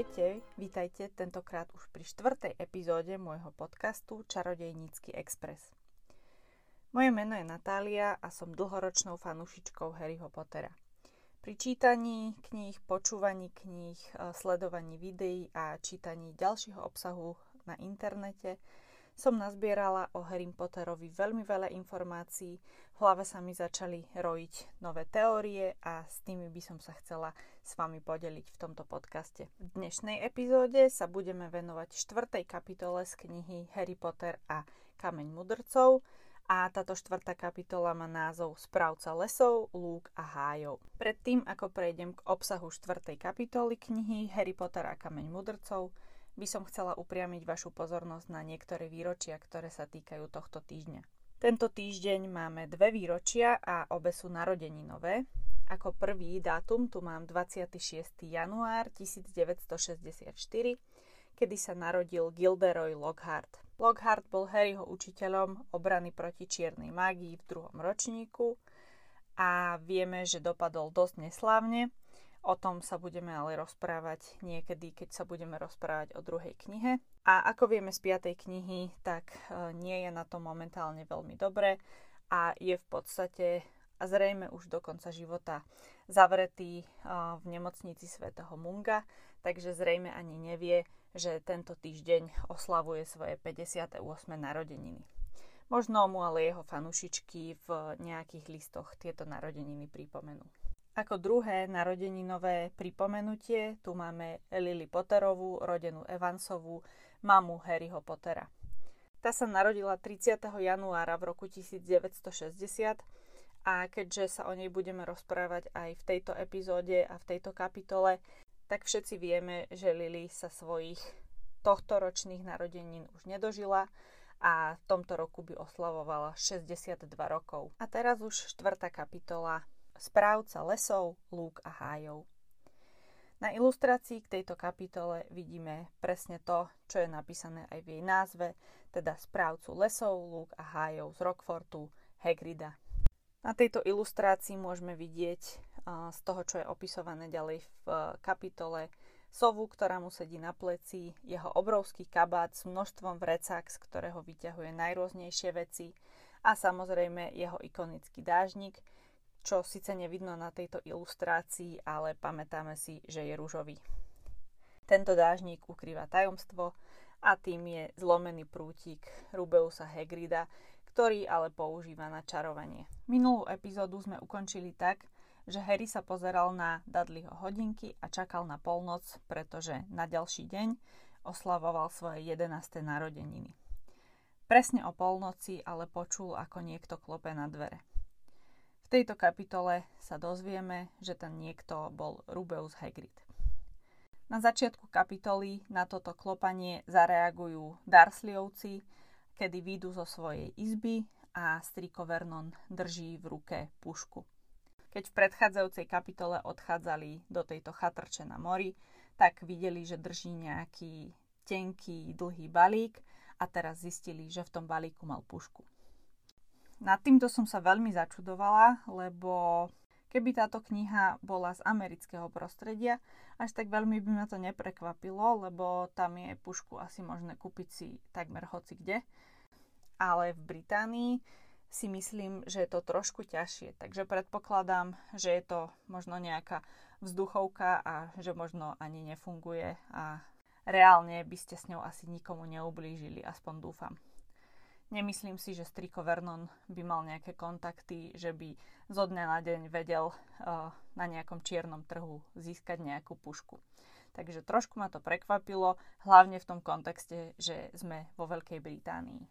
Ahojte, vítajte tentokrát už pri štvrtej epizóde môjho podcastu Čarodejnícky Express. Moje meno je Natália a som dlhoročnou fanúšičkou Harryho Pottera. Pri čítaní kníh, počúvaní kníh, sledovaní videí a čítaní ďalšieho obsahu na internete som nazbierala o Harry Potterovi veľmi veľa informácií, v hlave sa mi začali rojiť nové teórie a s tými by som sa chcela s vami podeliť v tomto podcaste. V dnešnej epizóde sa budeme venovať štvrtej kapitole z knihy Harry Potter a Kameň mudrcov a táto štvrtá kapitola má názov Správca lesov, lúk a hájov. Predtým, ako prejdem k obsahu štvrtej kapitoly knihy Harry Potter a Kameň mudrcov, by som chcela upriamiť vašu pozornosť na niektoré výročia, ktoré sa týkajú tohto týždňa. Tento týždeň máme dve výročia a obe sú narodeninové. Ako prvý dátum tu mám 26. január 1964, kedy sa narodil Gilderoy Lockhart. Lockhart bol Harryho učiteľom obrany proti čiernej mágii v druhom ročníku a vieme, že dopadol dosť neslávne, O tom sa budeme ale rozprávať niekedy, keď sa budeme rozprávať o druhej knihe. A ako vieme z piatej knihy, tak e, nie je na to momentálne veľmi dobre a je v podstate a zrejme už do konca života zavretý e, v nemocnici svätého Munga, takže zrejme ani nevie, že tento týždeň oslavuje svoje 58. narodeniny. Možno mu ale jeho fanušičky v nejakých listoch tieto narodeniny pripomenú. Ako druhé narodeninové pripomenutie tu máme Lily Potterovú, rodenú Evansovú, mamu Harryho Pottera. Tá sa narodila 30. januára v roku 1960 a keďže sa o nej budeme rozprávať aj v tejto epizóde a v tejto kapitole, tak všetci vieme, že Lily sa svojich tohto ročných narodenín už nedožila a v tomto roku by oslavovala 62 rokov. A teraz už štvrtá kapitola správca lesov, lúk a hájov. Na ilustrácii k tejto kapitole vidíme presne to, čo je napísané aj v jej názve, teda správcu lesov, lúk a hájov z Rockfortu, Hagrida. Na tejto ilustrácii môžeme vidieť z toho, čo je opisované ďalej v kapitole, sovu, ktorá mu sedí na pleci, jeho obrovský kabát s množstvom vrecák, z ktorého vyťahuje najrôznejšie veci a samozrejme jeho ikonický dážnik, čo síce nevidno na tejto ilustrácii, ale pamätáme si, že je rúžový. Tento dážnik ukrýva tajomstvo a tým je zlomený prútik Rubeusa Hegrida, ktorý ale používa na čarovanie. Minulú epizódu sme ukončili tak, že Harry sa pozeral na Dudleyho hodinky a čakal na polnoc, pretože na ďalší deň oslavoval svoje 11. narodeniny. Presne o polnoci ale počul, ako niekto klope na dvere. Tejto kapitole sa dozvieme, že ten niekto bol Rubeus Hagrid. Na začiatku kapitoly na toto klopanie zareagujú Darsliovci, kedy výjdu zo svojej izby a striko Vernon drží v ruke pušku. Keď v predchádzajúcej kapitole odchádzali do tejto chatrče na mori, tak videli, že drží nejaký tenký, dlhý balík a teraz zistili, že v tom balíku mal pušku. Nad týmto som sa veľmi začudovala, lebo keby táto kniha bola z amerického prostredia, až tak veľmi by ma to neprekvapilo, lebo tam je pušku asi možné kúpiť si takmer hoci kde. Ale v Británii si myslím, že je to trošku ťažšie, takže predpokladám, že je to možno nejaká vzduchovka a že možno ani nefunguje a reálne by ste s ňou asi nikomu neublížili, aspoň dúfam. Nemyslím si, že Striko Vernon by mal nejaké kontakty, že by zo dňa na deň vedel uh, na nejakom čiernom trhu získať nejakú pušku. Takže trošku ma to prekvapilo, hlavne v tom kontexte, že sme vo Veľkej Británii.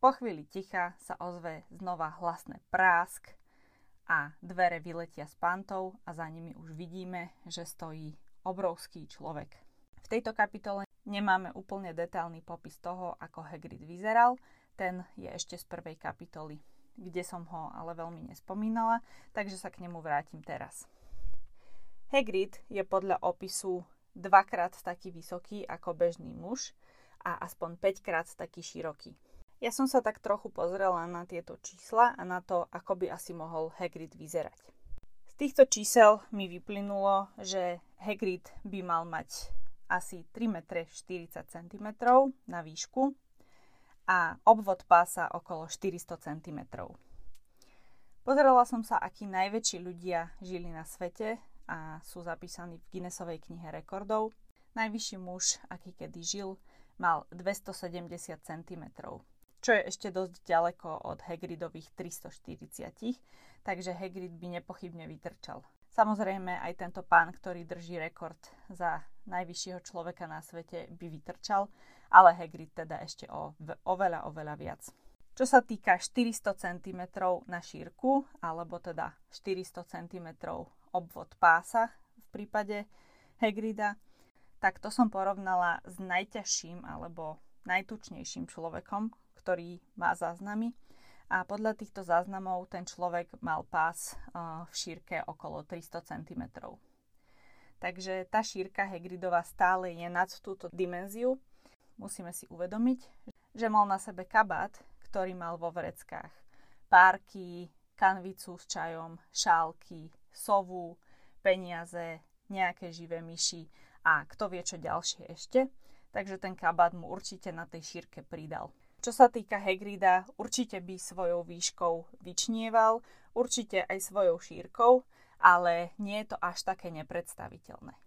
Po chvíli ticha sa ozve znova hlasné prásk a dvere vyletia z pantov a za nimi už vidíme, že stojí obrovský človek. V tejto kapitole nemáme úplne detailný popis toho, ako Hagrid vyzeral, ten je ešte z prvej kapitoly, kde som ho ale veľmi nespomínala, takže sa k nemu vrátim teraz. Hagrid je podľa opisu dvakrát taký vysoký ako bežný muž a aspoň 5 krát taký široký. Ja som sa tak trochu pozrela na tieto čísla a na to, ako by asi mohol Hagrid vyzerať. Z týchto čísel mi vyplynulo, že Hagrid by mal mať asi 3,40 cm na výšku a obvod pása okolo 400 cm. Pozerala som sa, akí najväčší ľudia žili na svete a sú zapísaní v Guinnessovej knihe rekordov. Najvyšší muž, aký kedy žil, mal 270 cm, čo je ešte dosť ďaleko od Hagridových 340, takže Hagrid by nepochybne vytrčal. Samozrejme aj tento pán, ktorý drží rekord za najvyššieho človeka na svete, by vytrčal, ale Hagrid teda ešte o oveľa, oveľa viac. Čo sa týka 400 cm na šírku, alebo teda 400 cm obvod pása v prípade Hagrida, tak to som porovnala s najťažším alebo najtučnejším človekom, ktorý má záznamy a podľa týchto záznamov ten človek mal pás v šírke okolo 300 cm. Takže tá šírka Hagridova stále je nad túto dimenziu. Musíme si uvedomiť, že mal na sebe kabát, ktorý mal vo vreckách párky, kanvicu s čajom, šálky, sovu, peniaze, nejaké živé myši a kto vie čo ďalšie ešte. Takže ten kabát mu určite na tej šírke pridal. Čo sa týka Hagrida, určite by svojou výškou vyčnieval, určite aj svojou šírkou, ale nie je to až také nepredstaviteľné.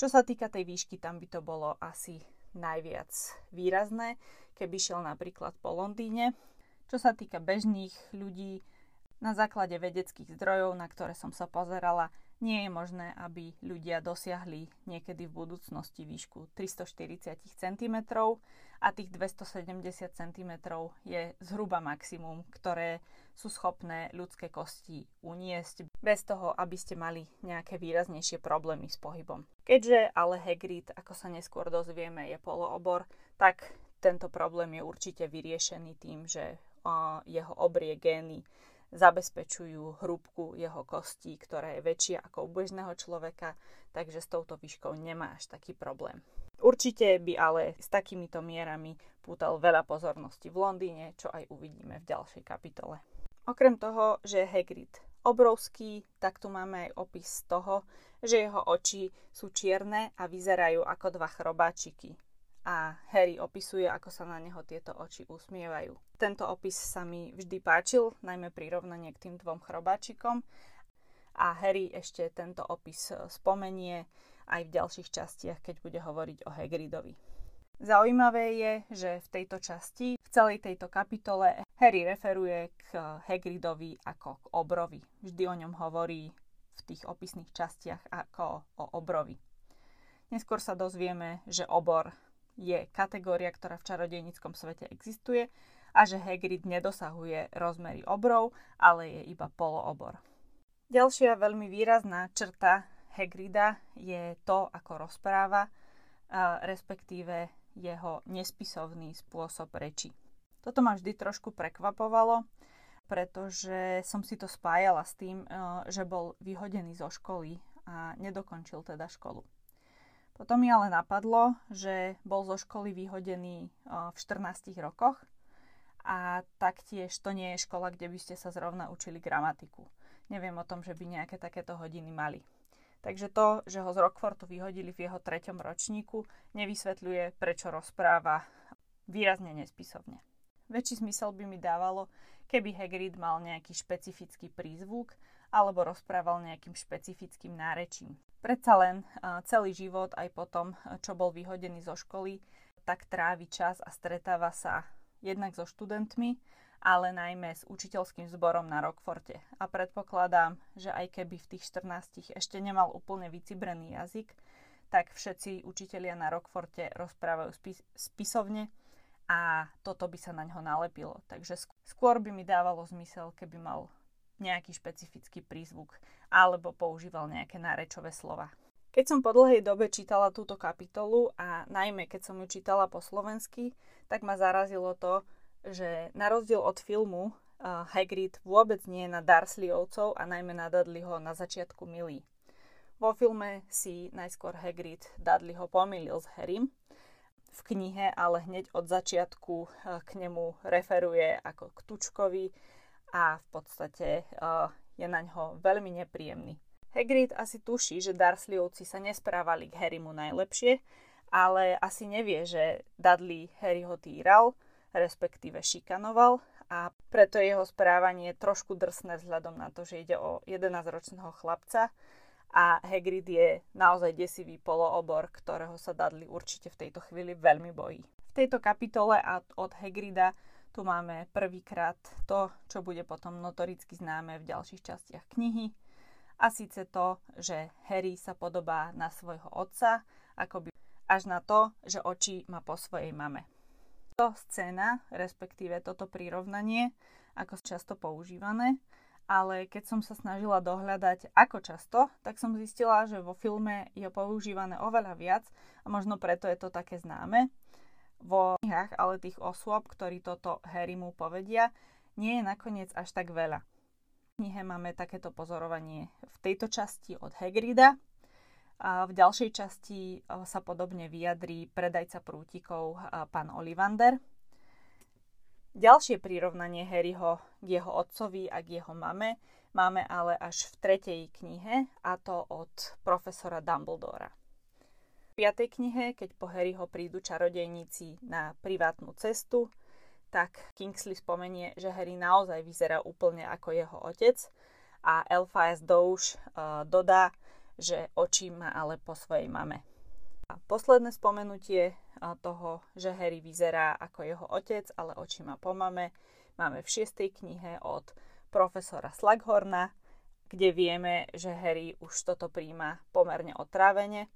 Čo sa týka tej výšky, tam by to bolo asi najviac výrazné, keby šiel napríklad po Londýne. Čo sa týka bežných ľudí, na základe vedeckých zdrojov, na ktoré som sa pozerala, nie je možné, aby ľudia dosiahli niekedy v budúcnosti výšku 340 cm a tých 270 cm je zhruba maximum, ktoré sú schopné ľudské kosti uniesť bez toho, aby ste mali nejaké výraznejšie problémy s pohybom. Keďže ale Hagrid, ako sa neskôr dozvieme, je poloobor, tak tento problém je určite vyriešený tým, že jeho obrie gény zabezpečujú hrúbku jeho kostí, ktorá je väčšia ako u bežného človeka, takže s touto výškou nemá až taký problém. Určite by ale s takýmito mierami pútal veľa pozornosti v Londýne, čo aj uvidíme v ďalšej kapitole. Okrem toho, že Hagrid obrovský, tak tu máme aj opis toho, že jeho oči sú čierne a vyzerajú ako dva chrobáčiky a Harry opisuje, ako sa na neho tieto oči usmievajú. Tento opis sa mi vždy páčil, najmä prirovnanie k tým dvom chrobáčikom a Harry ešte tento opis spomenie aj v ďalších častiach, keď bude hovoriť o Hagridovi. Zaujímavé je, že v tejto časti, v celej tejto kapitole, Harry referuje k Hagridovi ako k obrovi. Vždy o ňom hovorí v tých opisných častiach ako o obrovi. Neskôr sa dozvieme, že obor je kategória, ktorá v čarodejníckom svete existuje a že Hagrid nedosahuje rozmery obrov, ale je iba poloobor. Ďalšia veľmi výrazná črta Hagrida je to, ako rozpráva, respektíve jeho nespisovný spôsob reči. Toto ma vždy trošku prekvapovalo, pretože som si to spájala s tým, že bol vyhodený zo školy a nedokončil teda školu. Potom mi ale napadlo, že bol zo školy vyhodený v 14 rokoch a taktiež to nie je škola, kde by ste sa zrovna učili gramatiku. Neviem o tom, že by nejaké takéto hodiny mali. Takže to, že ho z Rockfortu vyhodili v jeho treťom ročníku, nevysvetľuje, prečo rozpráva výrazne nespisovne. Väčší zmysel by mi dávalo, keby Hagrid mal nejaký špecifický prízvuk alebo rozprával nejakým špecifickým nárečím. Predsa len celý život aj potom, čo bol vyhodený zo školy, tak trávi čas a stretáva sa jednak so študentmi, ale najmä s učiteľským zborom na Rockforte. A predpokladám, že aj keby v tých 14 ešte nemal úplne vycibrený jazyk, tak všetci učitelia na Rockforte rozprávajú spis- spisovne a toto by sa na ňo nalepilo. Takže skôr by mi dávalo zmysel, keby mal nejaký špecifický prízvuk alebo používal nejaké nárečové slova. Keď som po dlhej dobe čítala túto kapitolu a najmä keď som ju čítala po slovensky, tak ma zarazilo to, že na rozdiel od filmu uh, Hagrid vôbec nie je na Dursleyovcov a najmä na Dudleyho na začiatku milý. Vo filme si najskôr Hagrid Dudleyho pomýlil s Harrym, v knihe ale hneď od začiatku k nemu referuje ako k Tučkovi, a v podstate uh, je na ňo veľmi nepríjemný. Hagrid asi tuší, že Dursleyovci sa nesprávali k Harrymu najlepšie ale asi nevie, že Dudley Harryho týral, respektíve šikanoval a preto je jeho správanie trošku drsné vzhľadom na to, že ide o 11-ročného chlapca a Hagrid je naozaj desivý poloobor, ktorého sa Dudley určite v tejto chvíli veľmi bojí. V tejto kapitole a od Hagrida tu máme prvýkrát to, čo bude potom notoricky známe v ďalších častiach knihy. A síce to, že Harry sa podobá na svojho otca, ako by až na to, že oči má po svojej mame. To scéna, respektíve toto prirovnanie, ako často používané, ale keď som sa snažila dohľadať ako často, tak som zistila, že vo filme je používané oveľa viac a možno preto je to také známe. Vo knihách ale tých osôb, ktorí toto Harry mu povedia, nie je nakoniec až tak veľa. V knihe máme takéto pozorovanie v tejto časti od Hagrida, a v ďalšej časti sa podobne vyjadrí predajca prútikov pán Olivander. Ďalšie prirovnanie Harryho k jeho otcovi a k jeho mame máme ale až v tretej knihe, a to od profesora Dumbledora. V piatej knihe, keď po Harryho prídu čarodejníci na privátnu cestu, tak Kingsley spomenie, že Harry naozaj vyzerá úplne ako jeho otec a Elphias Douche uh, dodá, že oči má ale po svojej mame. A posledné spomenutie toho, že Harry vyzerá ako jeho otec, ale oči má po mame, máme v šiestej knihe od profesora Slughorna, kde vieme, že Harry už toto príjma pomerne otrávene.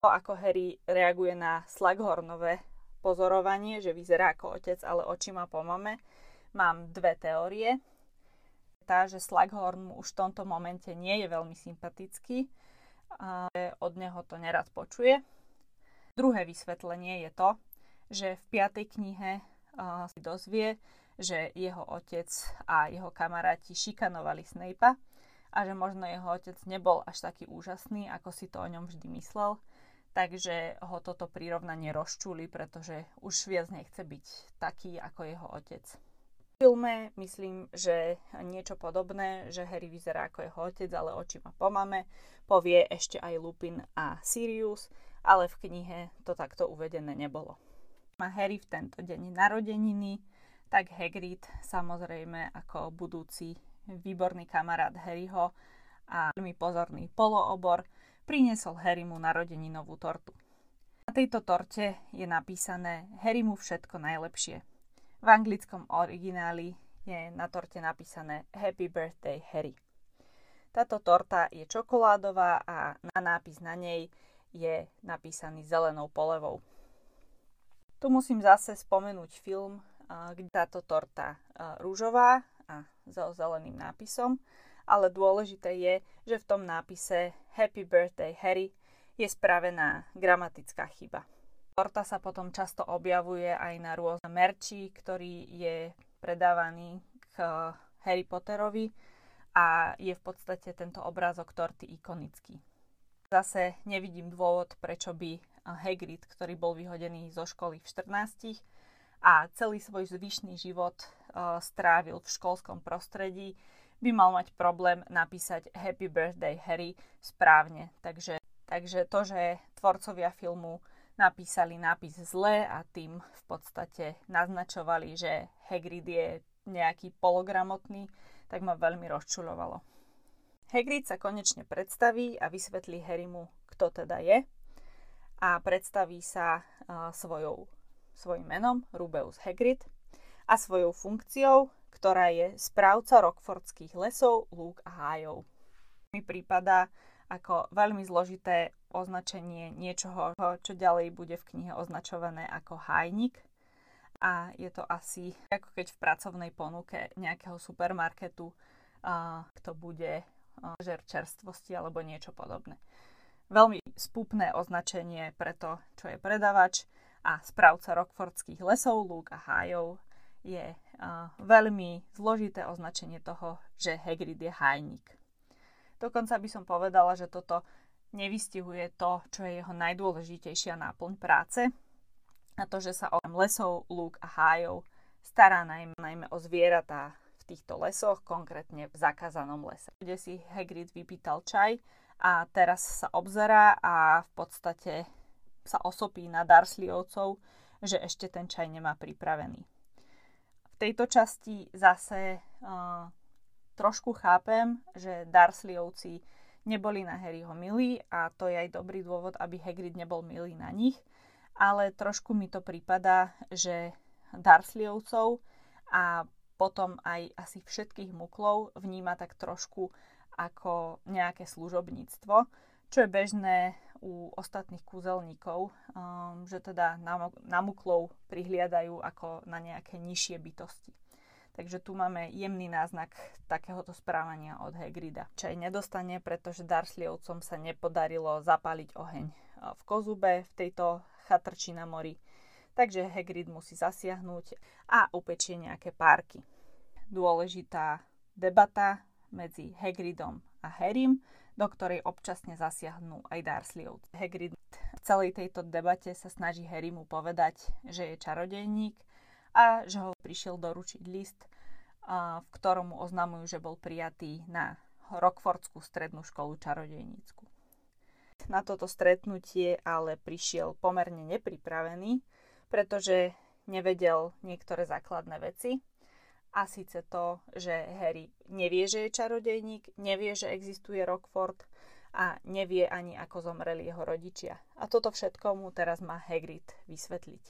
Ako Harry reaguje na Slughornové pozorovanie, že vyzerá ako otec, ale oči po mame, mám dve teórie. Tá, že Slughorn už v tomto momente nie je veľmi sympatický, a od neho to nerad počuje. Druhé vysvetlenie je to, že v piatej knihe si dozvie, že jeho otec a jeho kamaráti šikanovali Snape'a a že možno jeho otec nebol až taký úžasný, ako si to o ňom vždy myslel. Takže ho toto prirovnanie rozčuli, pretože už viac nechce byť taký ako jeho otec filme myslím, že niečo podobné, že Harry vyzerá ako jeho otec, ale oči má po povie ešte aj Lupin a Sirius, ale v knihe to takto uvedené nebolo. Má Harry v tento deň narodeniny, tak Hagrid samozrejme ako budúci výborný kamarát Harryho a veľmi pozorný poloobor priniesol Harrymu narodeninovú tortu. Na tejto torte je napísané Harrymu všetko najlepšie. V anglickom origináli je na torte napísané Happy Birthday Harry. Táto torta je čokoládová a na nápis na nej je napísaný zelenou polevou. Tu musím zase spomenúť film, kde táto torta rúžová a so zeleným nápisom, ale dôležité je, že v tom nápise Happy Birthday Harry je spravená gramatická chyba. Torta sa potom často objavuje aj na rôzne merči, ktorý je predávaný k Harry Potterovi a je v podstate tento obrázok torty ikonický. Zase nevidím dôvod, prečo by Hagrid, ktorý bol vyhodený zo školy v 14 a celý svoj zvyšný život uh, strávil v školskom prostredí, by mal mať problém napísať Happy Birthday Harry správne. Takže, takže to, že tvorcovia filmu napísali nápis zle a tým v podstate naznačovali, že Hagrid je nejaký pologramotný, tak ma veľmi rozčulovalo. Hagrid sa konečne predstaví a vysvetlí Harrymu, kto teda je a predstaví sa uh, svojou, svojim menom Rubeus Hagrid a svojou funkciou, ktorá je správca Rockfordských lesov, lúk a hájov. Mi prípada ako veľmi zložité označenie niečoho, čo ďalej bude v knihe označované ako hajnik. A je to asi ako keď v pracovnej ponuke nejakého supermarketu uh, to bude uh, žer čerstvosti alebo niečo podobné. Veľmi spúpne označenie pre to, čo je predavač a správca Rockfordských lesov, lúk a hájov je veľmi zložité označenie toho, že Hagrid je hajník. Dokonca by som povedala, že toto nevystihuje to, čo je jeho najdôležitejšia náplň práce, a to, že sa o lesov, lúk a hájov stará najmä, najmä o zvieratá v týchto lesoch, konkrétne v zakázanom lese. Kde si Hagrid vypýtal čaj a teraz sa obzerá a v podstate sa osopí na Darsleyovcov, že ešte ten čaj nemá pripravený. Tejto časti zase uh, trošku chápem, že Darsleyovci neboli na Harryho milí a to je aj dobrý dôvod, aby Hagrid nebol milý na nich, ale trošku mi to prípada, že Darsleyovcov a potom aj asi všetkých muklov vníma tak trošku ako nejaké služobníctvo, čo je bežné u ostatných kúzelníkov, um, že teda na, na muklov prihliadajú ako na nejaké nižšie bytosti. Takže tu máme jemný náznak takéhoto správania od Hagrida. Čaj nedostane, pretože Darsleyovcom sa nepodarilo zapáliť oheň uh, v Kozube, v tejto chatrči na mori. Takže Hagrid musí zasiahnuť a upečie nejaké párky. Dôležitá debata medzi Hagridom a Harrym, do ktorej občasne zasiahnú aj Dursleyov. Hagrid v celej tejto debate sa snaží Harrymu povedať, že je čarodejník a že ho prišiel doručiť list, v ktorom mu oznamujú, že bol prijatý na Rockfordskú strednú školu čarodejnícku. Na toto stretnutie ale prišiel pomerne nepripravený, pretože nevedel niektoré základné veci a síce to, že Harry nevie, že je čarodejník, nevie, že existuje Rockford a nevie ani, ako zomreli jeho rodičia. A toto všetko mu teraz má Hagrid vysvetliť.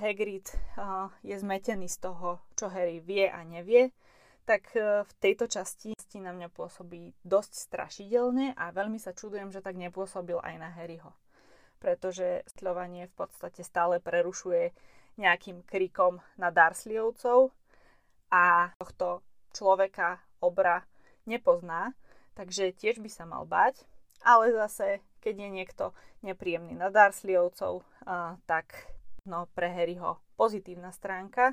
Hagrid uh, je zmetený z toho, čo Harry vie a nevie, tak uh, v tejto časti na mňa pôsobí dosť strašidelne a veľmi sa čudujem, že tak nepôsobil aj na Harryho. Pretože stľovanie v podstate stále prerušuje nejakým krikom na Darsleyovcov a tohto človeka obra nepozná, takže tiež by sa mal bať, ale zase, keď je niekto nepríjemný na Darsleyovcov, uh, tak no, pre Harryho pozitívna stránka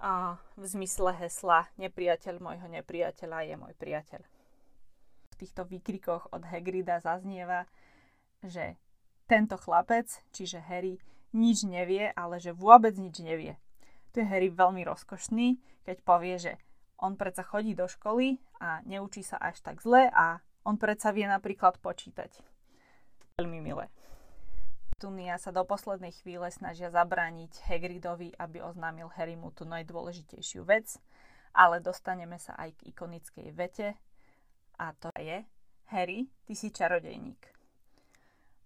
uh, v zmysle hesla nepriateľ môjho nepriateľa je môj priateľ. V týchto výkrikoch od Hagrida zaznieva, že tento chlapec, čiže Harry, nič nevie, ale že vôbec nič nevie. Tu je Harry veľmi rozkošný, keď povie, že on predsa chodí do školy a neučí sa až tak zle a on predsa vie napríklad počítať. Veľmi milé. Tunia sa do poslednej chvíle snažia zabrániť Hagridovi, aby oznámil Harrymu tú najdôležitejšiu vec, ale dostaneme sa aj k ikonickej vete a to je Harry, ty si čarodejník.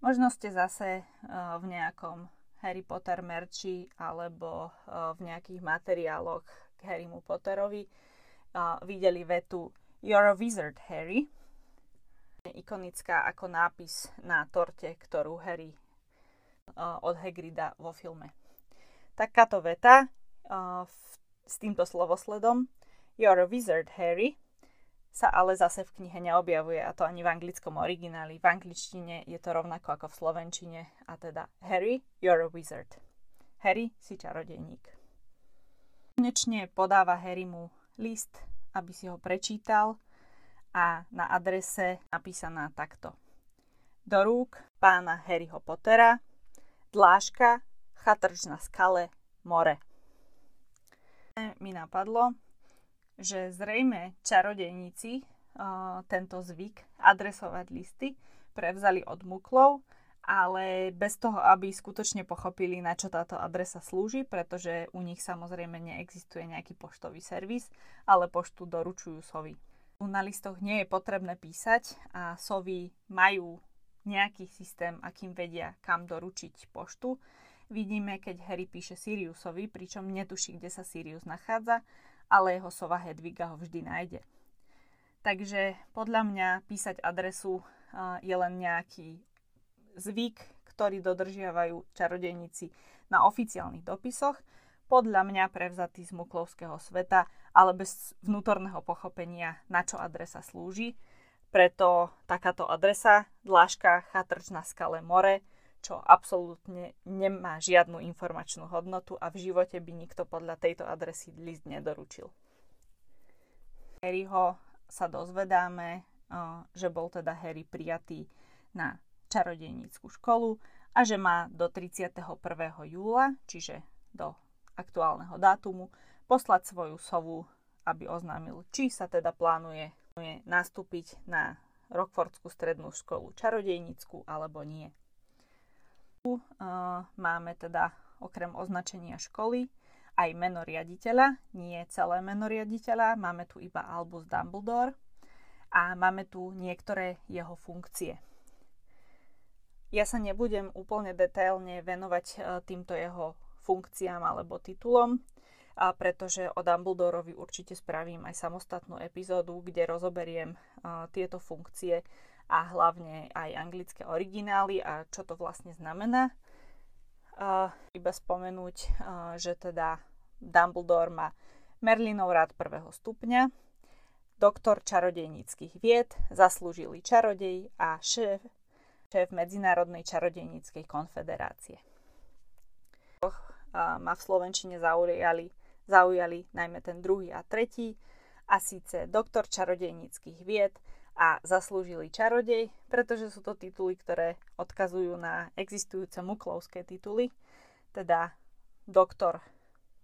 Možno ste zase uh, v nejakom Harry Potter merči alebo uh, v nejakých materiáloch k Harrymu Potterovi uh, videli vetu You're a wizard, Harry. Ikonická ako nápis na torte, ktorú Harry uh, od Hagrida vo filme. Takáto veta s týmto slovosledom You're a wizard, Harry sa ale zase v knihe neobjavuje a to ani v anglickom origináli. V angličtine je to rovnako ako v slovenčine a teda Harry, you're a wizard. Harry, si čarodejník. Konečne podáva Harrymu list, aby si ho prečítal a na adrese napísaná takto. Do rúk pána Harryho Pottera, dláška, chatrč na skale, more. Mi napadlo, že zrejme čarodejníci tento zvyk adresovať listy prevzali od muklov, ale bez toho, aby skutočne pochopili, na čo táto adresa slúži, pretože u nich samozrejme neexistuje nejaký poštový servis, ale poštu doručujú sovy. Na listoch nie je potrebné písať a sovy majú nejaký systém, akým vedia, kam doručiť poštu. Vidíme, keď Harry píše Siriusovi, pričom netuší, kde sa Sirius nachádza ale jeho sova Hedviga ho vždy nájde. Takže podľa mňa písať adresu je len nejaký zvyk, ktorý dodržiavajú čarodejníci na oficiálnych dopisoch, podľa mňa prevzatý z muklovského sveta, ale bez vnútorného pochopenia, na čo adresa slúži. Preto takáto adresa, dláška, chatrč na skale more, čo absolútne nemá žiadnu informačnú hodnotu a v živote by nikto podľa tejto adresy list nedoručil. Harryho sa dozvedáme, že bol teda Harry prijatý na čarodejnícku školu a že má do 31. júla, čiže do aktuálneho dátumu, poslať svoju sovu, aby oznámil, či sa teda plánuje nastúpiť na Rockfordskú strednú školu čarodejnícku alebo nie. Máme teda okrem označenia školy aj meno riaditeľa, nie celé meno riaditeľa, máme tu iba Albus Dumbledore a máme tu niektoré jeho funkcie. Ja sa nebudem úplne detailne venovať e, týmto jeho funkciám alebo titulom, a pretože o Dumbledorovi určite spravím aj samostatnú epizódu, kde rozoberiem uh, tieto funkcie a hlavne aj anglické originály a čo to vlastne znamená. Uh, iba spomenúť, uh, že teda Dumbledore má Merlinov rád prvého stupňa, doktor čarodejníckých vied, zaslúžilý čarodej a šéf, šéf Medzinárodnej čarodejníckej konfederácie. Uh, ma v Slovenčine zaujali zaujali najmä ten druhý a tretí, a síce doktor čarodejníckých vied a zaslúžili čarodej, pretože sú to tituly, ktoré odkazujú na existujúce muklovské tituly, teda doktor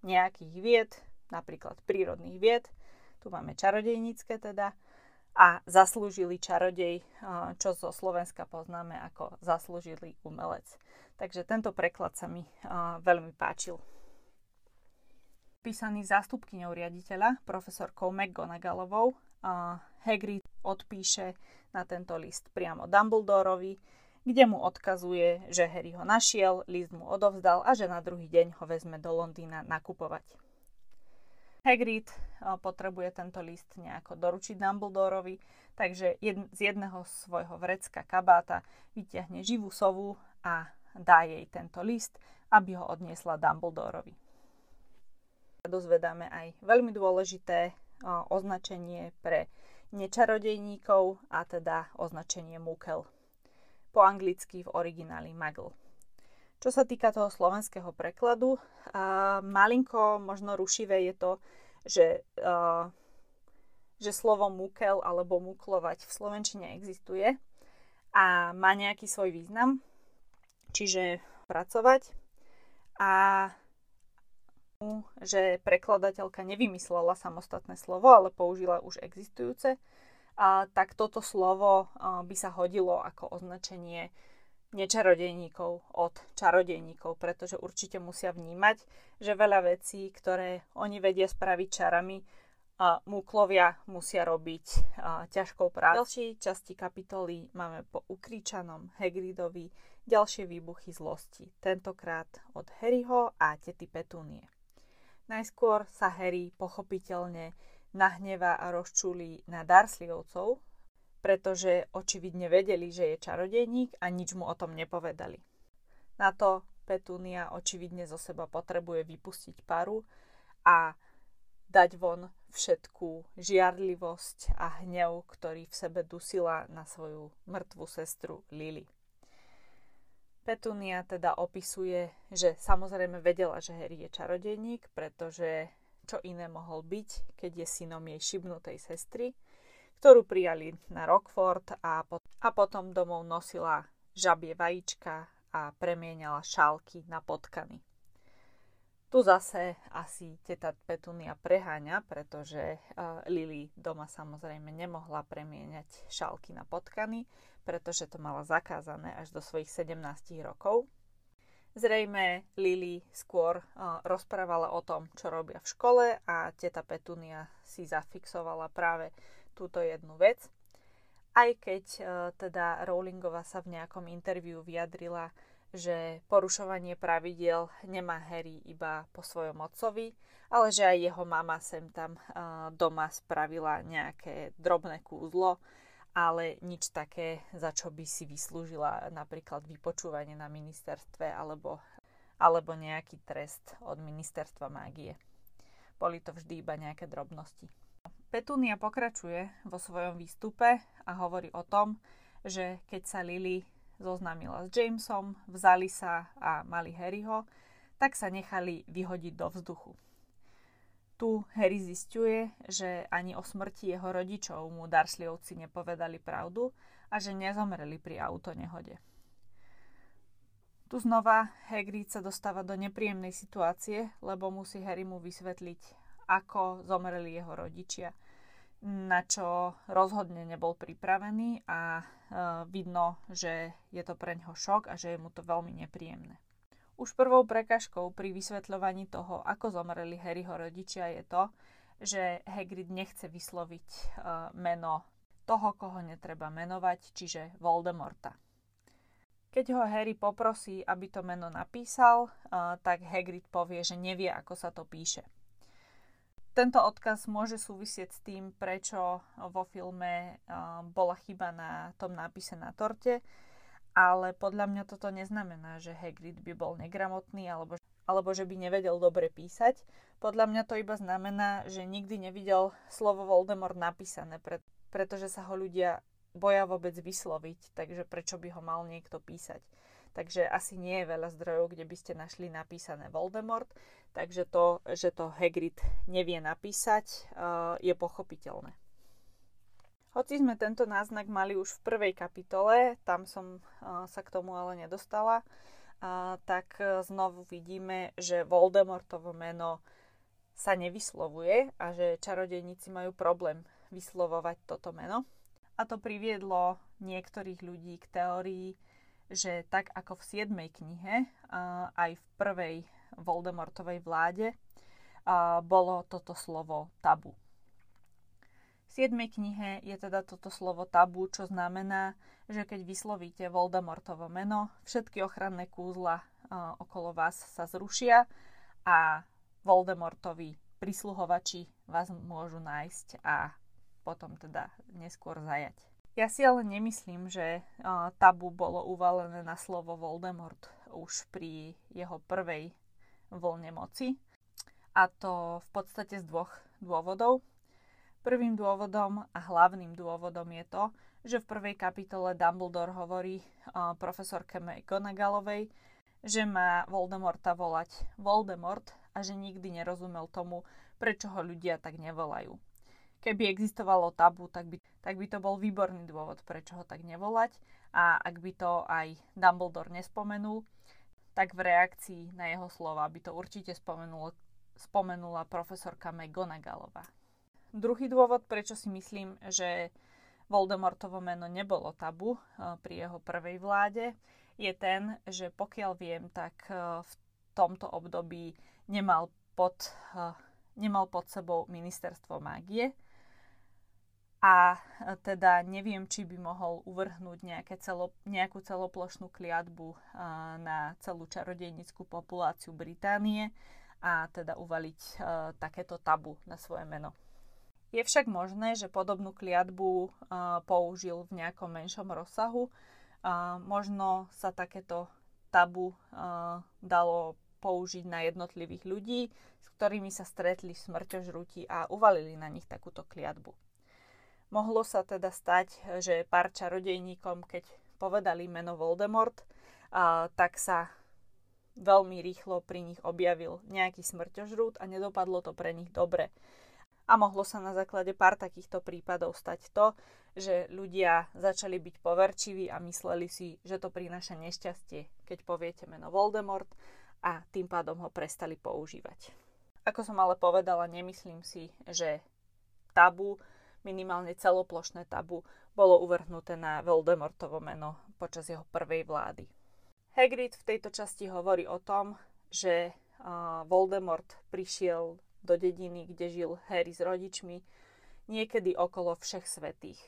nejakých vied, napríklad prírodných vied, tu máme čarodejnícke teda, a zaslúžili čarodej, čo zo Slovenska poznáme ako zaslúžili umelec. Takže tento preklad sa mi veľmi páčil písaný zástupkyňou riaditeľa, profesorkou McGonagallovou. Hagrid odpíše na tento list priamo Dumbledorovi, kde mu odkazuje, že Harry ho našiel, list mu odovzdal a že na druhý deň ho vezme do Londýna nakupovať. Hagrid potrebuje tento list nejako doručiť Dumbledorovi, takže jed, z jedného svojho vrecka kabáta vyťahne živú sovu a dá jej tento list, aby ho odniesla Dumbledorovi dozvedáme aj veľmi dôležité označenie pre nečarodejníkov a teda označenie Mukel. Po anglicky v origináli Muggle. Čo sa týka toho slovenského prekladu, malinko možno rušivé je to, že, že slovo mukel alebo muklovať v slovenčine existuje a má nejaký svoj význam, čiže pracovať. A že prekladateľka nevymyslela samostatné slovo, ale použila už existujúce, a tak toto slovo by sa hodilo ako označenie nečarodejníkov od čarodejníkov, pretože určite musia vnímať, že veľa vecí, ktoré oni vedia spraviť čarami, a múklovia musia robiť ťažkou prácou. Ďalšej časti kapitoly máme po ukričanom Hagridovi ďalšie výbuchy zlosti, tentokrát od Harryho a tety Petúnie. Najskôr sa Harry pochopiteľne nahnevá a rozčulí na Dursleyovcov, pretože očividne vedeli, že je čarodejník a nič mu o tom nepovedali. Na to Petúnia očividne zo seba potrebuje vypustiť paru a dať von všetkú žiarlivosť a hnev, ktorý v sebe dusila na svoju mŕtvu sestru Lily. Petunia teda opisuje, že samozrejme vedela, že Harry je čarodejník, pretože čo iné mohol byť, keď je synom jej šibnutej sestry, ktorú prijali na Rockford a, pot- a potom domov nosila žabie vajíčka a premienala šálky na potkany. Tu zase asi teta Petunia preháňa, pretože uh, Lily doma samozrejme nemohla premieňať šálky na potkany, pretože to mala zakázané až do svojich 17 rokov. Zrejme Lily skôr uh, rozprávala o tom, čo robia v škole a teta Petunia si zafixovala práve túto jednu vec. Aj keď uh, teda Rowlingová sa v nejakom interviu vyjadrila, že porušovanie pravidiel nemá Harry iba po svojom otcovi, ale že aj jeho mama sem tam uh, doma spravila nejaké drobné kúzlo, ale nič také, za čo by si vyslúžila napríklad vypočúvanie na ministerstve alebo, alebo nejaký trest od ministerstva mágie. Boli to vždy iba nejaké drobnosti. Petúnia pokračuje vo svojom výstupe a hovorí o tom, že keď sa Lily zoznámila s Jamesom, vzali sa a mali Harryho, tak sa nechali vyhodiť do vzduchu. Tu Harry zistuje, že ani o smrti jeho rodičov mu Dursleyovci nepovedali pravdu a že nezomreli pri autonehode. Tu znova Hagrid sa dostáva do nepríjemnej situácie, lebo musí Harry mu vysvetliť, ako zomreli jeho rodičia. Na čo rozhodne nebol pripravený a vidno, že je to pre neho šok a že je mu to veľmi nepríjemné. Už prvou prekažkou pri vysvetľovaní toho, ako zomreli Harryho rodičia, je to, že Hagrid nechce vysloviť uh, meno toho, koho netreba menovať, čiže Voldemorta. Keď ho Harry poprosí, aby to meno napísal, uh, tak Hagrid povie, že nevie, ako sa to píše. Tento odkaz môže súvisieť s tým, prečo vo filme uh, bola chyba na tom nápise na torte, ale podľa mňa toto neznamená, že Hagrid by bol negramotný alebo, alebo že by nevedel dobre písať. Podľa mňa to iba znamená, že nikdy nevidel slovo Voldemort napísané, pre, pretože sa ho ľudia boja vôbec vysloviť, takže prečo by ho mal niekto písať. Takže asi nie je veľa zdrojov, kde by ste našli napísané Voldemort, takže to, že to Hagrid nevie napísať, je pochopiteľné. Hoci sme tento náznak mali už v prvej kapitole, tam som uh, sa k tomu ale nedostala, uh, tak znovu vidíme, že Voldemortovo meno sa nevyslovuje a že čarodejníci majú problém vyslovovať toto meno. A to priviedlo niektorých ľudí k teórii, že tak ako v 7. knihe, aj v prvej Voldemortovej vláde, bolo toto slovo tabu. V 7. knihe je teda toto slovo tabu, čo znamená, že keď vyslovíte Voldemortovo meno, všetky ochranné kúzla okolo vás sa zrušia a Voldemortovi prisluhovači vás môžu nájsť a potom teda neskôr zajať. Ja si ale nemyslím, že tabu bolo uvalené na slovo Voldemort už pri jeho prvej vlne moci. A to v podstate z dvoch dôvodov. Prvým dôvodom a hlavným dôvodom je to, že v prvej kapitole Dumbledore hovorí profesorke McGonagallovej, že má Voldemorta volať Voldemort a že nikdy nerozumel tomu, prečo ho ľudia tak nevolajú. Keby existovalo tabu, tak by, tak by to bol výborný dôvod, prečo ho tak nevolať a ak by to aj Dumbledore nespomenul, tak v reakcii na jeho slova by to určite spomenul, spomenula profesorka McGonagallová. Druhý dôvod, prečo si myslím, že Voldemortovo meno nebolo tabu eh, pri jeho prvej vláde, je ten, že pokiaľ viem, tak eh, v tomto období nemal pod, eh, nemal pod sebou ministerstvo mágie a teda neviem, či by mohol uvrhnúť nejaké celo, nejakú celoplošnú kliatbu na celú čarodejnickú populáciu Británie a teda uvaliť takéto tabu na svoje meno. Je však možné, že podobnú kliatbu použil v nejakom menšom rozsahu. Možno sa takéto tabu dalo použiť na jednotlivých ľudí, s ktorými sa stretli v smrťožrutí a uvalili na nich takúto kliatbu. Mohlo sa teda stať, že pár čarodejníkom, keď povedali meno Voldemort, uh, tak sa veľmi rýchlo pri nich objavil nejaký smrťožrút a nedopadlo to pre nich dobre a mohlo sa na základe pár takýchto prípadov stať to, že ľudia začali byť poverčiví a mysleli si, že to prináša nešťastie, keď poviete meno Voldemort a tým pádom ho prestali používať. Ako som ale povedala, nemyslím si, že tabu, minimálne celoplošné tabu, bolo uvrhnuté na Voldemortovo meno počas jeho prvej vlády. Hagrid v tejto časti hovorí o tom, že Voldemort prišiel do dediny, kde žil Harry s rodičmi, niekedy okolo všech svetých.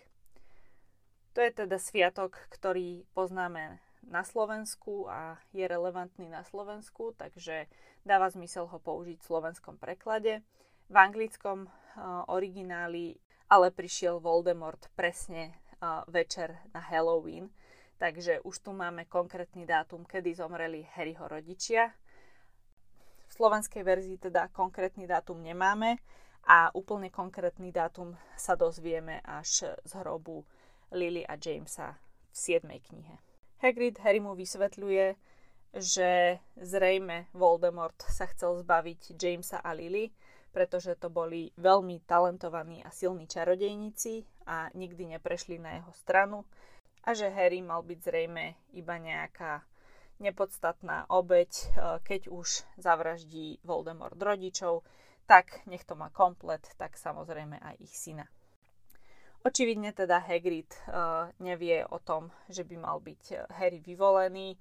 To je teda sviatok, ktorý poznáme na Slovensku a je relevantný na Slovensku, takže dáva zmysel ho použiť v slovenskom preklade. V anglickom origináli ale prišiel Voldemort presne večer na Halloween, takže už tu máme konkrétny dátum, kedy zomreli Harryho rodičia v slovenskej verzii teda konkrétny dátum nemáme a úplne konkrétny dátum sa dozvieme až z hrobu Lily a Jamesa v 7. knihe. Hagrid Harrymu vysvetľuje, že zrejme Voldemort sa chcel zbaviť Jamesa a Lily, pretože to boli veľmi talentovaní a silní čarodejníci a nikdy neprešli na jeho stranu a že Harry mal byť zrejme iba nejaká nepodstatná obeď, e, keď už zavraždí Voldemort rodičov, tak nech to má komplet, tak samozrejme aj ich syna. Očividne teda Hagrid uh, nevie o tom, že by mal byť Harry vyvolený,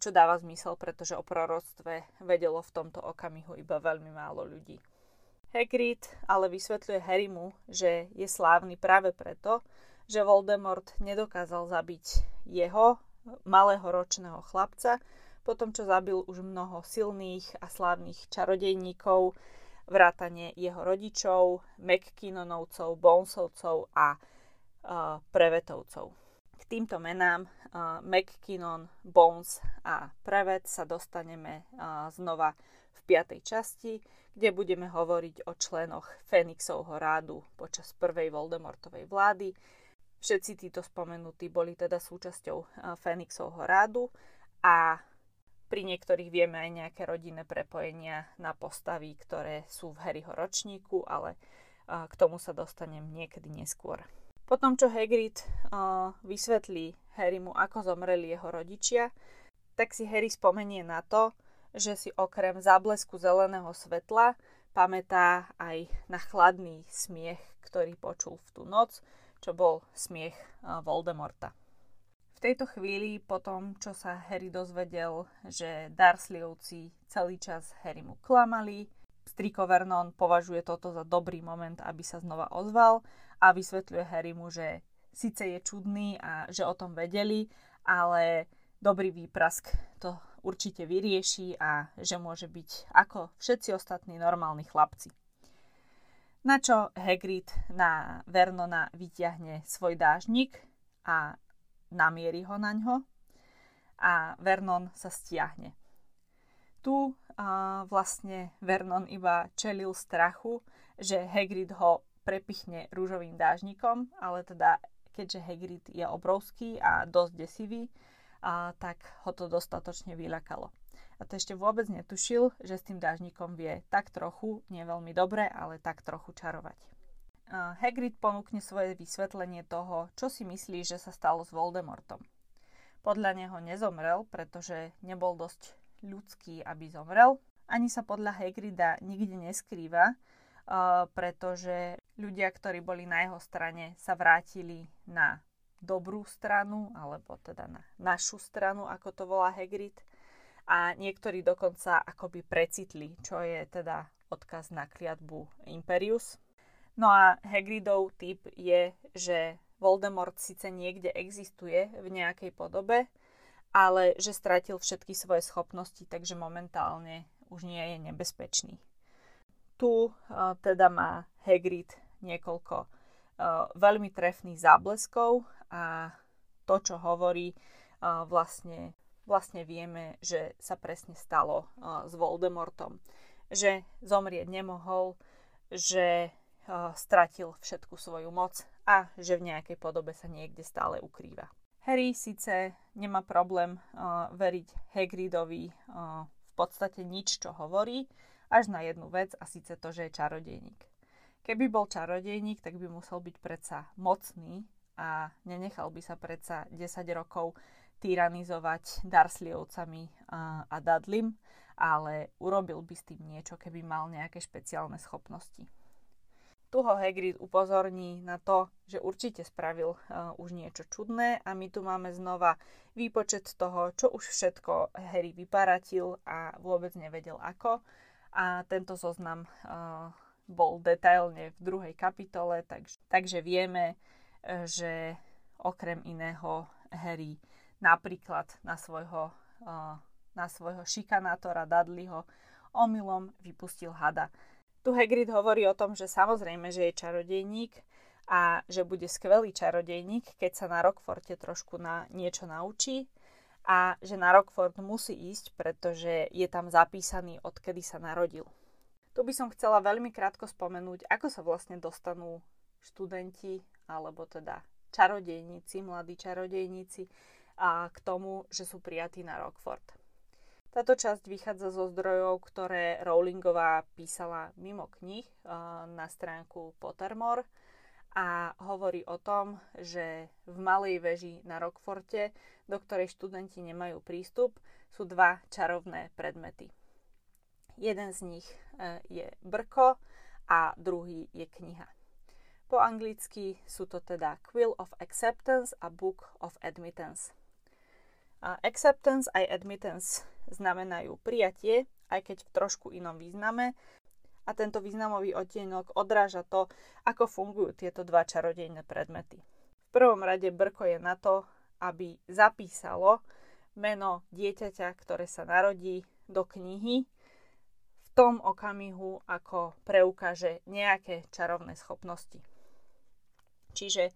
čo dáva zmysel, pretože o proroctve vedelo v tomto okamihu iba veľmi málo ľudí. Hagrid ale vysvetľuje Harrymu, že je slávny práve preto, že Voldemort nedokázal zabiť jeho, malého ročného chlapca, potom čo zabil už mnoho silných a slávnych čarodejníkov, vrátane jeho rodičov, McKinnonovcov, Bonesovcov a uh, Prevetovcov. K týmto menám uh, McKinnon, Bones a Prevet sa dostaneme uh, znova v piatej časti, kde budeme hovoriť o členoch Fénixovho rádu počas prvej Voldemortovej vlády. Všetci títo spomenutí boli teda súčasťou uh, Fénixovho rádu a pri niektorých vieme aj nejaké rodinné prepojenia na postavy, ktoré sú v Harryho ročníku, ale k tomu sa dostanem niekedy neskôr. Potom, čo Hagrid uh, vysvetlí Harrymu, ako zomreli jeho rodičia, tak si Harry spomenie na to, že si okrem záblesku zeleného svetla pamätá aj na chladný smiech, ktorý počul v tú noc, čo bol smiech uh, Voldemorta. V tejto chvíli, po tom, čo sa Harry dozvedel, že Dursleyovci celý čas Harry mu klamali, Striko Vernon považuje toto za dobrý moment, aby sa znova ozval a vysvetľuje Harrymu, že síce je čudný a že o tom vedeli, ale dobrý výprask to určite vyrieši a že môže byť ako všetci ostatní normálni chlapci. Na čo Hagrid na Vernona vyťahne svoj dážnik a namierí ho na ňo a Vernon sa stiahne. Tu uh, vlastne Vernon iba čelil strachu, že Hagrid ho prepichne rúžovým dážnikom, ale teda keďže Hagrid je obrovský a dosť desivý, a tak ho to dostatočne vyľakalo. A to ešte vôbec netušil, že s tým dážnikom vie tak trochu, nie veľmi dobre, ale tak trochu čarovať. Hagrid ponúkne svoje vysvetlenie toho, čo si myslí, že sa stalo s Voldemortom. Podľa neho nezomrel, pretože nebol dosť ľudský, aby zomrel. Ani sa podľa Hagrida nikde neskrýva, pretože ľudia, ktorí boli na jeho strane, sa vrátili na dobrú stranu, alebo teda na našu stranu, ako to volá Hagrid. A niektorí dokonca akoby precitli, čo je teda odkaz na kliatbu Imperius, No a Hagridov typ je, že Voldemort síce niekde existuje v nejakej podobe, ale že stratil všetky svoje schopnosti, takže momentálne už nie je nebezpečný. Tu uh, teda má Hagrid niekoľko veľmi trefných zábleskov a to, čo hovorí, uh, vlastne, vlastne vieme, že sa presne stalo uh, s Voldemortom. Že zomrieť nemohol, že stratil všetku svoju moc a že v nejakej podobe sa niekde stále ukrýva. Harry síce nemá problém veriť Hagridovi v podstate nič, čo hovorí, až na jednu vec a síce to, že je čarodejník. Keby bol čarodejník, tak by musel byť predsa mocný a nenechal by sa predsa 10 rokov tyranizovať Dursleyovcami a, a Dudleym, ale urobil by s tým niečo, keby mal nejaké špeciálne schopnosti. Tu ho Hagrid upozorní na to, že určite spravil uh, už niečo čudné a my tu máme znova výpočet toho, čo už všetko Harry vyparatil a vôbec nevedel ako. A tento zoznam uh, bol detailne v druhej kapitole, takže, takže vieme, uh, že okrem iného Harry napríklad na svojho, uh, na svojho šikanátora Dudleyho omylom vypustil hada tu Hagrid hovorí o tom, že samozrejme, že je čarodejník a že bude skvelý čarodejník, keď sa na Rockforte trošku na niečo naučí a že na Rockford musí ísť, pretože je tam zapísaný, odkedy sa narodil. Tu by som chcela veľmi krátko spomenúť, ako sa vlastne dostanú študenti, alebo teda čarodejníci, mladí čarodejníci, a k tomu, že sú prijatí na Rockford. Táto časť vychádza zo zdrojov, ktoré Rowlingová písala mimo knih na stránku Pottermore a hovorí o tom, že v malej veži na Rockforte, do ktorej študenti nemajú prístup, sú dva čarovné predmety. Jeden z nich eh, je brko a druhý je kniha. Po anglicky sú to teda Quill of Acceptance a Book of Admittance. A acceptance aj admittance znamenajú prijatie, aj keď v trošku inom význame. A tento významový odtienok odráža to, ako fungujú tieto dva čarodejné predmety. V prvom rade brko je na to, aby zapísalo meno dieťaťa, ktoré sa narodí do knihy tom okamihu, ako preukáže nejaké čarovné schopnosti. Čiže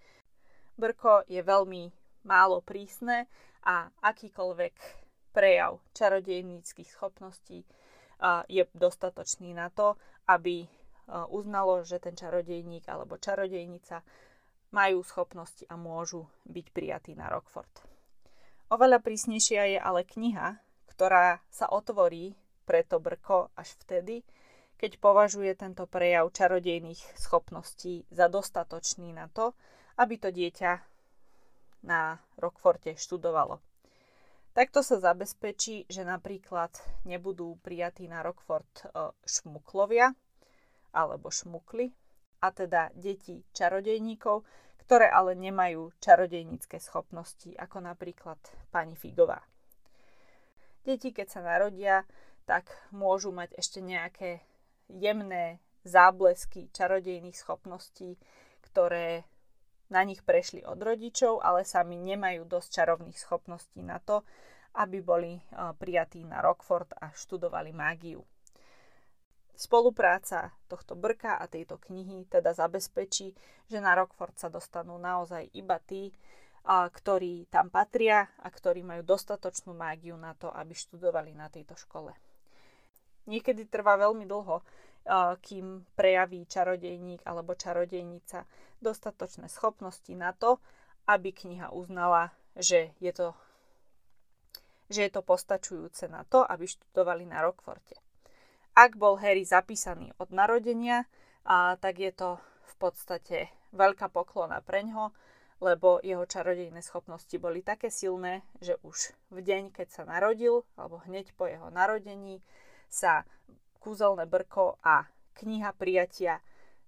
brko je veľmi málo prísne a akýkoľvek prejav čarodejníckých schopností je dostatočný na to, aby uznalo, že ten čarodejník alebo čarodejnica majú schopnosti a môžu byť prijatí na Rockford. Oveľa prísnejšia je ale kniha, ktorá sa otvorí pre to brko až vtedy, keď považuje tento prejav čarodejných schopností za dostatočný na to, aby to dieťa na Rockforte študovalo. Takto sa zabezpečí, že napríklad nebudú prijatí na Rockford e, šmuklovia alebo šmukly, a teda deti čarodejníkov, ktoré ale nemajú čarodejnícke schopnosti, ako napríklad pani Figová. Deti, keď sa narodia, tak môžu mať ešte nejaké jemné záblesky čarodejných schopností, ktoré na nich prešli od rodičov, ale sami nemajú dosť čarovných schopností na to, aby boli prijatí na Rockford a študovali mágiu. Spolupráca tohto brka a tejto knihy teda zabezpečí, že na Rockford sa dostanú naozaj iba tí, ktorí tam patria a ktorí majú dostatočnú mágiu na to, aby študovali na tejto škole. Niekedy trvá veľmi dlho, kým prejaví čarodejník alebo čarodejnica dostatočné schopnosti na to, aby kniha uznala, že je to, že je to postačujúce na to, aby študovali na Rockforte. Ak bol Harry zapísaný od narodenia, a, tak je to v podstate veľká poklona preňho, lebo jeho čarodejné schopnosti boli také silné, že už v deň, keď sa narodil, alebo hneď po jeho narodení, sa kúzelné brko a kniha prijatia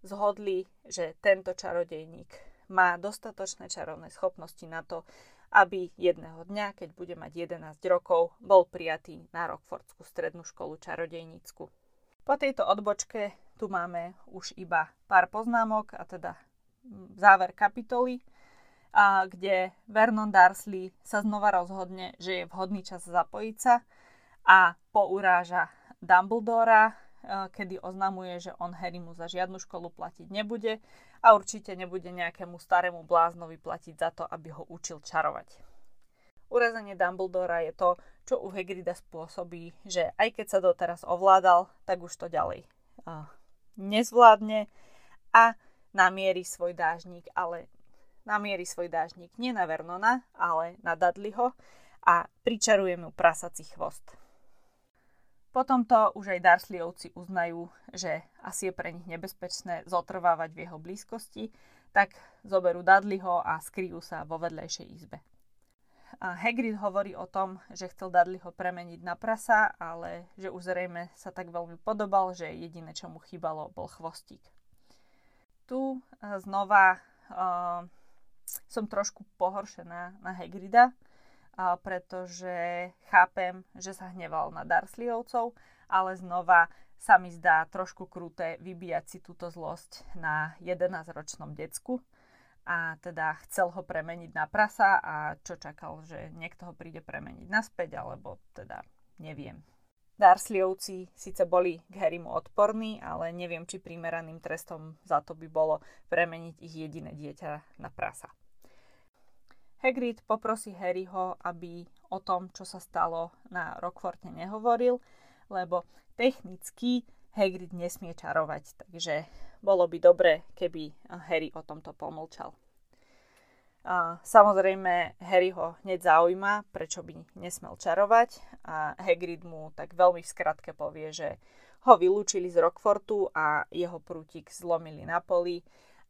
zhodli, že tento čarodejník má dostatočné čarovné schopnosti na to, aby jedného dňa, keď bude mať 11 rokov, bol prijatý na Rockfordskú strednú školu čarodejnícku. Po tejto odbočke tu máme už iba pár poznámok, a teda záver kapitoly, a kde Vernon Darsley sa znova rozhodne, že je vhodný čas zapojiť sa a pouráža Dumbledora, eh, kedy oznamuje, že on Harrymu za žiadnu školu platiť nebude a určite nebude nejakému starému bláznovi platiť za to, aby ho učil čarovať. Urazenie Dumbledora je to, čo u Hagrida spôsobí, že aj keď sa doteraz ovládal, tak už to ďalej uh, nezvládne a namierí svoj dážnik, ale namierí svoj dážnik nie na Vernona, ale na Dudleyho a pričaruje mu prasací chvost. Potom to už aj Darsleyovci uznajú, že asi je pre nich nebezpečné zotrvávať v jeho blízkosti, tak zoberú Dudleyho a skryjú sa vo vedlejšej izbe. A Hagrid hovorí o tom, že chcel Dudleyho premeniť na prasa, ale že už zrejme sa tak veľmi podobal, že jediné, čo mu chýbalo, bol chvostík. Tu e, znova uh, som trošku pohoršená na Hagrida, pretože chápem, že sa hneval na Darsleyovcov, ale znova sa mi zdá trošku kruté vybíjať si túto zlosť na 11-ročnom decku a teda chcel ho premeniť na prasa a čo čakal, že niekto ho príde premeniť naspäť, alebo teda neviem. Darsleyovci síce boli k Harrymu odporní, ale neviem, či primeraným trestom za to by bolo premeniť ich jediné dieťa na prasa. Hagrid poprosí Harryho, aby o tom, čo sa stalo na Rockforte nehovoril, lebo technicky Hagrid nesmie čarovať, takže bolo by dobre, keby Harry o tomto pomlčal. A samozrejme, Harry ho hneď zaujíma, prečo by nesmel čarovať a Hagrid mu tak veľmi v skratke povie, že ho vylúčili z Rockfortu a jeho prútik zlomili na poli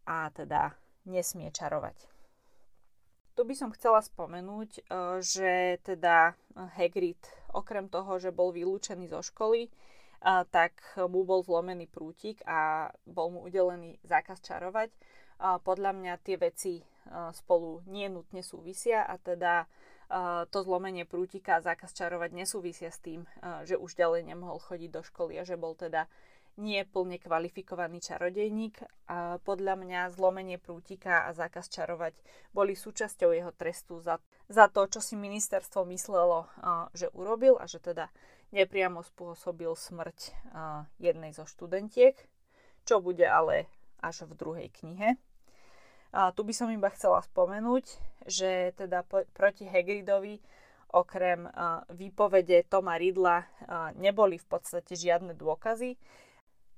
a teda nesmie čarovať. Tu by som chcela spomenúť, e, že teda Hagrid, okrem toho, že bol vylúčený zo školy, e, tak mu bol zlomený prútik a bol mu udelený zákaz čarovať. podľa mňa tie veci spolu nie nutne súvisia a teda to zlomenie prútika a zákaz čarovať nesúvisia s tým, že už ďalej nemohol chodiť do školy a že bol teda nie plne kvalifikovaný čarodejník. A podľa mňa zlomenie prútika a zákaz čarovať boli súčasťou jeho trestu za, za to, čo si ministerstvo myslelo, že urobil a že teda nepriamo spôsobil smrť jednej zo študentiek, čo bude ale až v druhej knihe. A tu by som iba chcela spomenúť, že teda proti Hagridovi okrem výpovede Toma Ridla neboli v podstate žiadne dôkazy,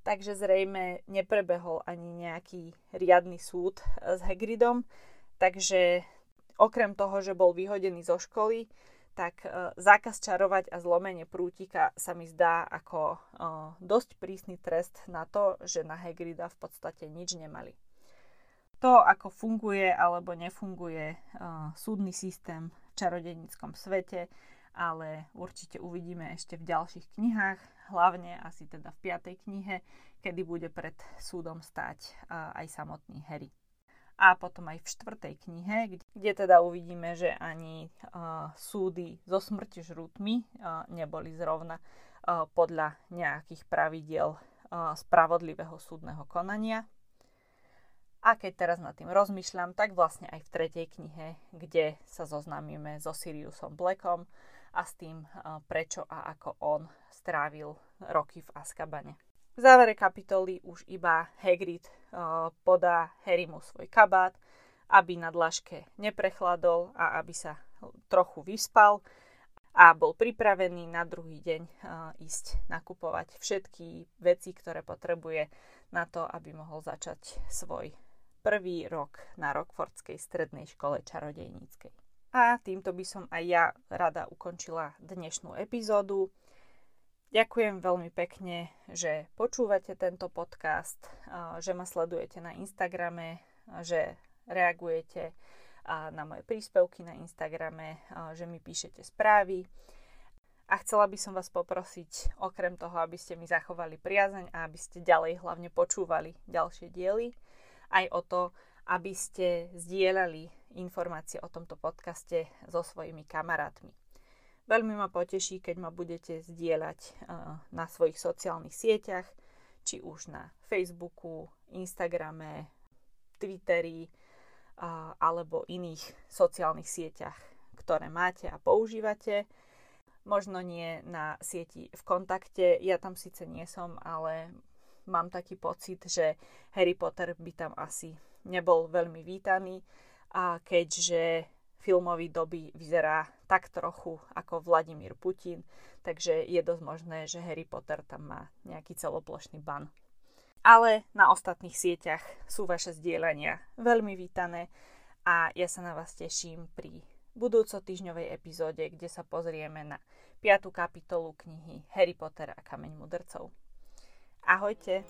takže zrejme neprebehol ani nejaký riadny súd s Hagridom, takže okrem toho, že bol vyhodený zo školy, tak uh, zákaz čarovať a zlomenie prútika sa mi zdá ako uh, dosť prísny trest na to, že na Hagrida v podstate nič nemali. To, ako funguje alebo nefunguje súdny systém v čarodejníckom svete, ale určite uvidíme ešte v ďalších knihách, hlavne asi teda v piatej knihe, kedy bude pred súdom stáť aj samotný Harry. A potom aj v štvrtej knihe, kde, teda uvidíme, že ani súdy so smrti žrútmi uh, neboli zrovna podľa nejakých pravidiel spravodlivého súdneho konania, a keď teraz nad tým rozmýšľam, tak vlastne aj v tretej knihe, kde sa zoznámime so Siriusom Blackom a s tým, prečo a ako on strávil roky v Azkabane. V závere kapitoly už iba Hagrid podá Harrymu svoj kabát, aby na dlažke neprechladol a aby sa trochu vyspal a bol pripravený na druhý deň ísť nakupovať všetky veci, ktoré potrebuje na to, aby mohol začať svoj prvý rok na Rockfordskej strednej škole čarodejníckej. A týmto by som aj ja rada ukončila dnešnú epizódu. Ďakujem veľmi pekne, že počúvate tento podcast, že ma sledujete na Instagrame, že reagujete na moje príspevky na Instagrame, že mi píšete správy. A chcela by som vás poprosiť, okrem toho, aby ste mi zachovali priazeň a aby ste ďalej hlavne počúvali ďalšie diely, aj o to, aby ste zdieľali informácie o tomto podcaste so svojimi kamarátmi. Veľmi ma poteší, keď ma budete zdieľať uh, na svojich sociálnych sieťach, či už na Facebooku, Instagrame, Twitteri alebo iných sociálnych sieťach, ktoré máte a používate. Možno nie na sieti v kontakte, ja tam síce nie som, ale mám taký pocit, že Harry Potter by tam asi nebol veľmi vítaný a keďže filmový doby vyzerá tak trochu ako Vladimír Putin, takže je dosť možné, že Harry Potter tam má nejaký celoplošný ban. Ale na ostatných sieťach sú vaše zdieľania veľmi vítané a ja sa na vás teším pri budúco týždňovej epizóde, kde sa pozrieme na 5. kapitolu knihy Harry Potter a kameň mudrcov. Ahojte!